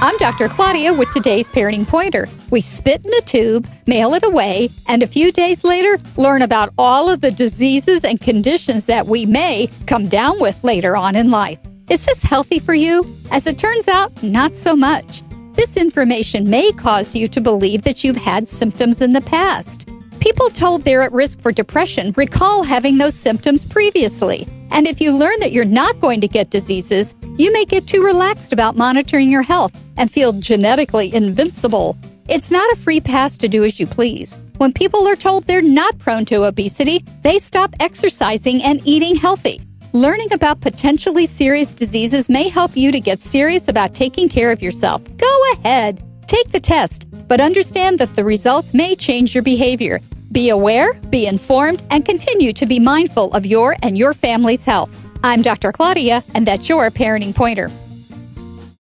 I'm Dr. Claudia with today's Parenting Pointer. We spit in a tube, mail it away, and a few days later, learn about all of the diseases and conditions that we may come down with later on in life. Is this healthy for you? As it turns out, not so much. This information may cause you to believe that you've had symptoms in the past. People told they're at risk for depression recall having those symptoms previously. And if you learn that you're not going to get diseases, you may get too relaxed about monitoring your health and feel genetically invincible. It's not a free pass to do as you please. When people are told they're not prone to obesity, they stop exercising and eating healthy. Learning about potentially serious diseases may help you to get serious about taking care of yourself. Go ahead, take the test, but understand that the results may change your behavior. Be aware, be informed, and continue to be mindful of your and your family's health. I'm Dr. Claudia, and that's your parenting pointer.